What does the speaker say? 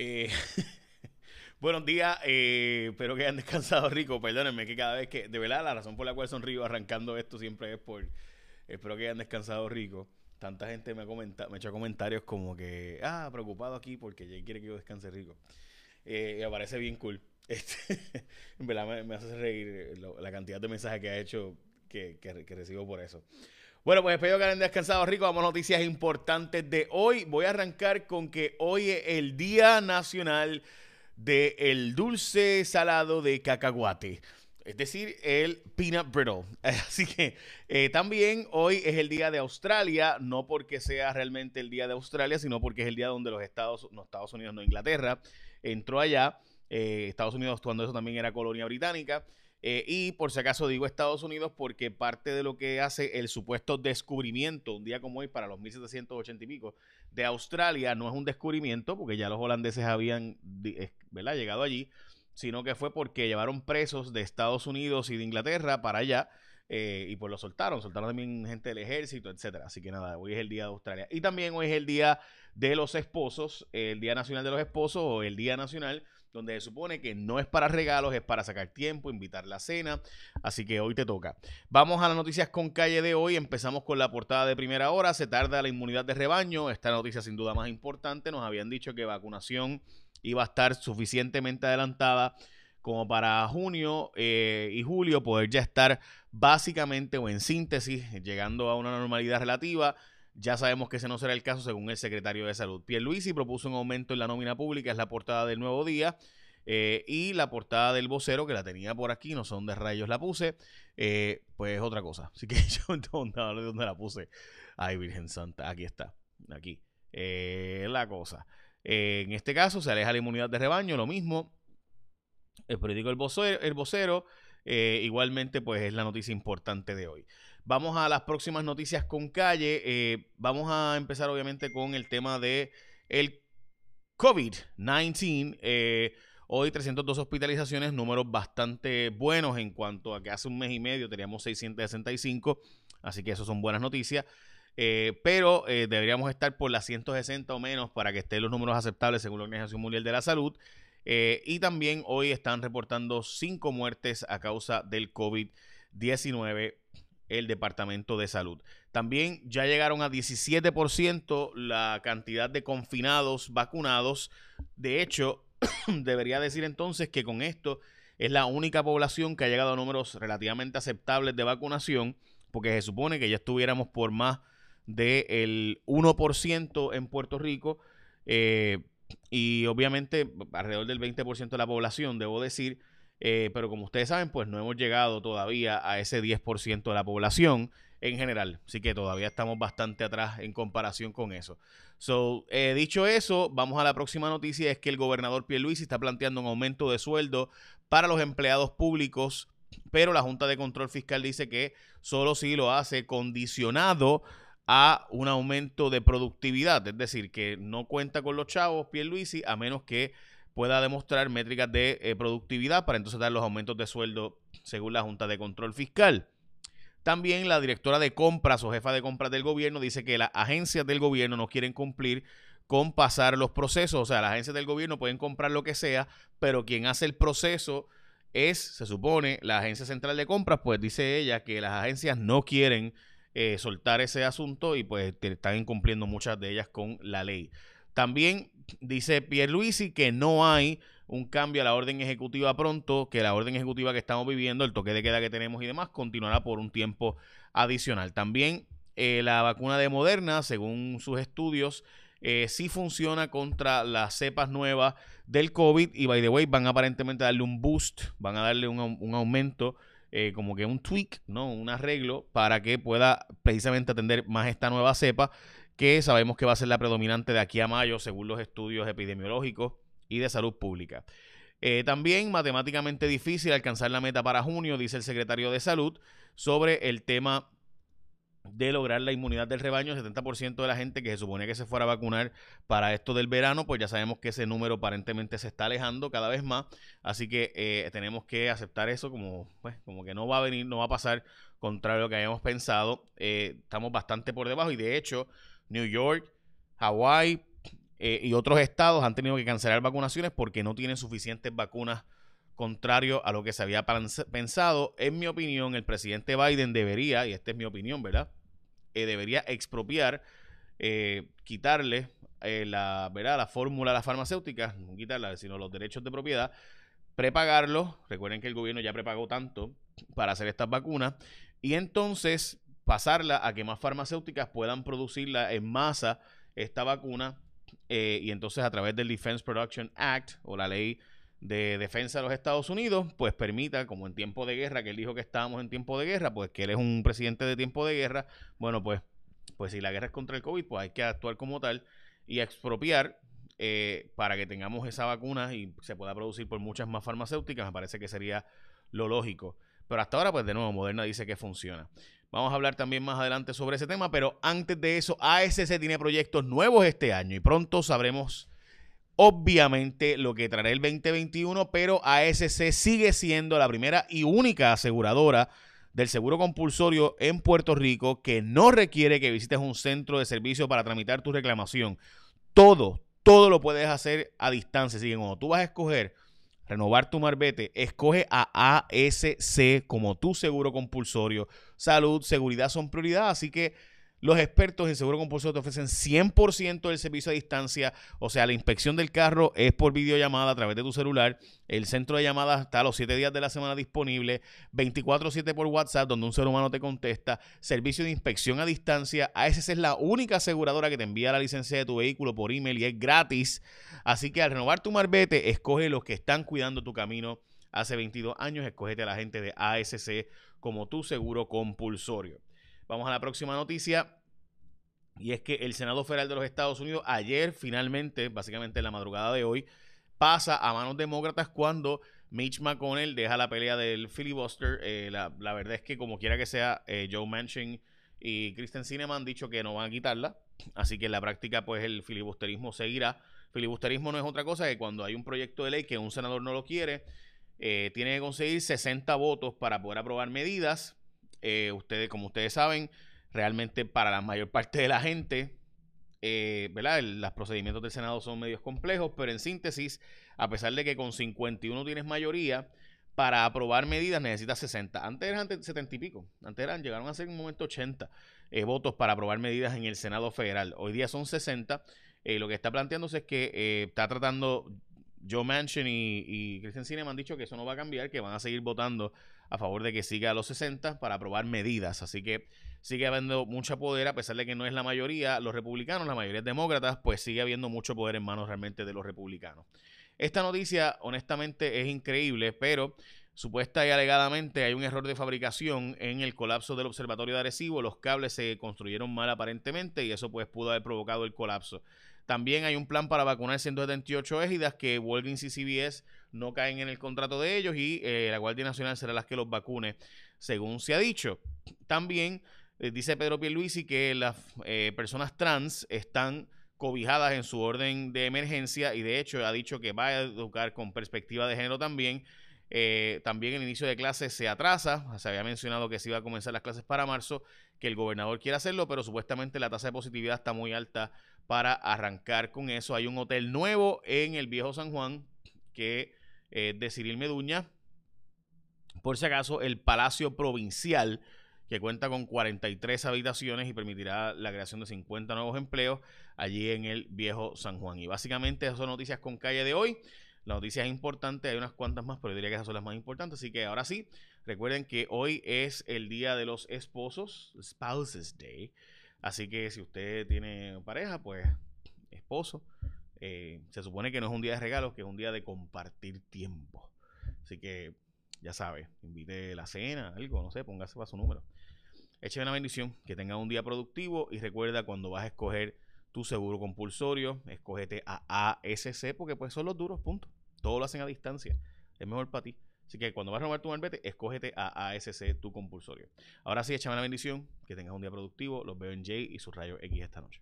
Eh, buenos días, eh, espero que hayan descansado rico. Perdónenme que cada vez que, de verdad, la razón por la cual sonrío arrancando esto siempre es por, espero que hayan descansado rico. Tanta gente me ha, comenta, me ha hecho comentarios como que, ah, preocupado aquí porque Jay quiere que yo descanse rico. Eh, me parece bien cool. Este, en verdad me, hace reír la cantidad de mensajes que ha hecho que, que recibo por eso. Bueno, pues espero que hayan descansado rico. Vamos a noticias importantes de hoy. Voy a arrancar con que hoy es el Día Nacional del Dulce Salado de Cacahuate. Es decir, el peanut brittle. Así que eh, también hoy es el día de Australia, no porque sea realmente el día de Australia, sino porque es el día donde los Estados, Unidos, no Inglaterra, entró allá. Eh, Estados Unidos, cuando eso también era colonia británica. Eh, y por si acaso digo Estados Unidos porque parte de lo que hace el supuesto descubrimiento, un día como hoy para los 1780 y pico, de Australia no es un descubrimiento porque ya los holandeses habían llegado allí, sino que fue porque llevaron presos de Estados Unidos y de Inglaterra para allá. Eh, y pues lo soltaron, soltaron también gente del ejército, etcétera. Así que nada, hoy es el día de Australia. Y también hoy es el día de los esposos, el Día Nacional de los Esposos o el Día Nacional donde se supone que no es para regalos, es para sacar tiempo, invitar la cena. Así que hoy te toca. Vamos a las noticias con calle de hoy. Empezamos con la portada de primera hora. Se tarda la inmunidad de rebaño. Esta noticia sin duda más importante. Nos habían dicho que vacunación iba a estar suficientemente adelantada como para junio eh, y julio poder ya estar básicamente o en síntesis llegando a una normalidad relativa. Ya sabemos que ese no será el caso según el secretario de Salud. Pierluisi propuso un aumento en la nómina pública, es la portada del Nuevo Día. Eh, y la portada del vocero, que la tenía por aquí, no sé dónde rayos la puse, eh, pues otra cosa. Así que yo dónde, dónde la puse. Ay, Virgen Santa, aquí está, aquí. Eh, la cosa. en este caso se aleja la inmunidad de rebaño, lo mismo. El periódico Vocero, el vocero igualmente pues es la noticia importante de hoy. Vamos a las próximas noticias con calle. Eh, vamos a empezar obviamente con el tema de el COVID-19. Eh, hoy 302 hospitalizaciones, números bastante buenos en cuanto a que hace un mes y medio teníamos 665, así que eso son buenas noticias. Eh, pero deberíamos estar por las 160 o menos para que estén los números aceptables según la Organización Mundial de la Salud. Y también hoy están reportando cinco muertes a causa del COVID-19 el Departamento de Salud. También ya llegaron a 17% la cantidad de confinados vacunados. De hecho, debería decir entonces que con esto es la única población que ha llegado a números relativamente aceptables de vacunación, porque se supone que ya estuviéramos por más del 1% en Puerto Rico. Eh, y obviamente alrededor del 20% de la población, debo decir, eh, pero como ustedes saben, pues no hemos llegado todavía a ese 10% de la población en general. Así que todavía estamos bastante atrás en comparación con eso. So, eh, dicho eso, vamos a la próxima noticia. Es que el gobernador Pierluisi está planteando un aumento de sueldo para los empleados públicos, pero la Junta de Control Fiscal dice que solo si lo hace condicionado a un aumento de productividad. Es decir, que no cuenta con los chavos Pierluisi a menos que pueda demostrar métricas de eh, productividad para entonces dar los aumentos de sueldo según la Junta de Control Fiscal. También la directora de compras o jefa de compras del gobierno dice que las agencias del gobierno no quieren cumplir con pasar los procesos. O sea, las agencias del gobierno pueden comprar lo que sea, pero quien hace el proceso es, se supone, la agencia central de compras, pues dice ella que las agencias no quieren eh, soltar ese asunto y pues están incumpliendo muchas de ellas con la ley. También dice Pierluisi que no hay un cambio a la orden ejecutiva pronto, que la orden ejecutiva que estamos viviendo, el toque de queda que tenemos y demás, continuará por un tiempo adicional. También eh, la vacuna de Moderna, según sus estudios, eh, sí funciona contra las cepas nuevas del COVID y, by the way, van aparentemente a darle un boost, van a darle un, aumento, eh, como que un tweak, ¿no? Un arreglo para que pueda precisamente atender más esta nueva cepa que sabemos que va a ser la predominante de aquí a mayo, según los estudios epidemiológicos y de salud pública. Eh, también matemáticamente difícil alcanzar la meta para junio, dice el secretario de salud, sobre el tema de lograr la inmunidad del rebaño. 70% de la gente que se supone que se fuera a vacunar para esto del verano, pues ya sabemos que ese número aparentemente se está alejando cada vez más. Así que eh, tenemos que aceptar eso como, pues, como que no va a venir, no va a pasar contrario a lo que habíamos pensado. Eh, estamos bastante por debajo y de hecho New York, Hawaii, eh, y otros estados han tenido que cancelar vacunaciones porque no tienen suficientes vacunas contrario a lo que se había pensado. En mi opinión, el presidente Biden debería, y esta es mi opinión, ¿verdad? Eh, debería expropiar, eh, quitarle la, ¿verdad? la fórmula a las farmacéuticas, no quitarla, sino los derechos de propiedad, prepagarlos. Recuerden que el gobierno ya prepagó tanto para hacer estas vacunas. Y entonces pasarla a que más farmacéuticas puedan producirla en masa esta vacuna eh, y entonces a través del Defense Production Act o la ley de defensa de los Estados Unidos, pues permita, como en tiempo de guerra, que él dijo que estábamos en tiempo de guerra, pues que él es un presidente de tiempo de guerra, bueno, pues, pues si la guerra es contra el COVID, pues hay que actuar como tal y expropiar eh, para que tengamos esa vacuna y se pueda producir por muchas más farmacéuticas, me parece que sería lo lógico. Pero hasta ahora, pues de nuevo, Moderna dice que funciona. Vamos a hablar también más adelante sobre ese tema, pero antes de eso, ASC tiene proyectos nuevos este año y pronto sabremos obviamente lo que traerá el 2021, pero ASC sigue siendo la primera y única aseguradora del seguro compulsorio en Puerto Rico que no requiere que visites un centro de servicio para tramitar tu reclamación. Todo, todo lo puedes hacer a distancia. Así que cuando tú vas a escoger renovar tu marbete, escoge a ASC como tu seguro compulsorio. Salud, seguridad son prioridad, así que los expertos en seguro compulsorio te ofrecen 100% del servicio a distancia, o sea, la inspección del carro es por videollamada a través de tu celular. El centro de llamadas está a los 7 días de la semana disponible, 24/7 por WhatsApp donde un ser humano te contesta, servicio de inspección a distancia. ASC es la única aseguradora que te envía la licencia de tu vehículo por email y es gratis. Así que al renovar tu marbete, escoge los que están cuidando tu camino. Hace 22 años, escogete a la gente de ASC como tu seguro compulsorio. Vamos a la próxima noticia. Y es que el Senado Federal de los Estados Unidos ayer finalmente, básicamente en la madrugada de hoy, pasa a manos demócratas cuando Mitch McConnell deja la pelea del filibuster. Eh, la, verdad es que como quiera que sea, eh, Joe Manchin y Kristen Sinema han dicho que no van a quitarla. Así que en la práctica pues el filibusterismo seguirá. Filibusterismo no es otra cosa que cuando hay un proyecto de ley que un senador no lo quiere, eh, tiene que conseguir 60 votos para poder aprobar medidas eh, ustedes, como ustedes saben, realmente para la mayor parte de la gente, eh, ¿verdad? los procedimientos del Senado son medios complejos, pero en síntesis, a pesar de que con 51 tienes mayoría, para aprobar medidas necesitas 60. Antes eran 70 y pico. Antes eran, llegaron a ser en un momento 80 eh, votos para aprobar medidas en el Senado federal. Hoy día son 60. lo que está planteándose es que está tratando Joe Manchin y, y Christian Sinema han dicho que eso no va a cambiar, que van a seguir votando a favor de que siga a los 60 para aprobar medidas. Así que sigue habiendo mucho poder, a pesar de que no es la mayoría los republicanos, la mayoría es demócratas, pues sigue habiendo mucho poder en manos realmente de los republicanos. Esta noticia, honestamente, es increíble, pero supuesta y alegadamente hay un error de fabricación en el colapso del observatorio de Arecibo. Los cables se construyeron mal aparentemente y eso pues pudo haber provocado el colapso. También hay un plan para vacunar 178 égidas que Walgreens y CBS no caen en el contrato de ellos y eh, la Guardia Nacional será la que los vacune, según se ha dicho. También eh, dice Pedro Pierluisi que las eh, personas trans están cobijadas en su orden de emergencia y de hecho ha dicho que va a educar con perspectiva de género también. también el inicio de clases se atrasa, se había mencionado que se iba a comenzar las clases para marzo, que el gobernador quiere hacerlo, pero supuestamente la tasa de positividad está muy alta para arrancar con eso. Hay un hotel nuevo en el viejo San Juan que es de Cyril Meduña. Por si acaso, el Palacio Provincial, que cuenta con 43 habitaciones y permitirá la creación de 50 nuevos empleos allí en el viejo San Juan. Y básicamente esas son noticias con calle de hoy. La noticia es importante, hay unas cuantas más, pero yo diría que esas son las más importantes. Así que ahora sí, recuerden que hoy es el Día de los Esposos, Spouses Day. Así que si usted tiene pareja, pues esposo, eh, se supone que no es un día de regalos, que es un día de compartir tiempo. Así que ya sabe, invite la cena, algo, no sé, póngase para su número. Eche una bendición, que tenga un día productivo y recuerda cuando vas a escoger tu seguro compulsorio, escógete a ASC porque pues son los duros, punto. Todo lo hacen a distancia. Es mejor para ti. Así que cuando vas a renovar tu marbete, escógete a ASC tu compulsorio. Ahora sí, échame la bendición, que tengas un día productivo. Los veo en Jay y su rayo X esta noche.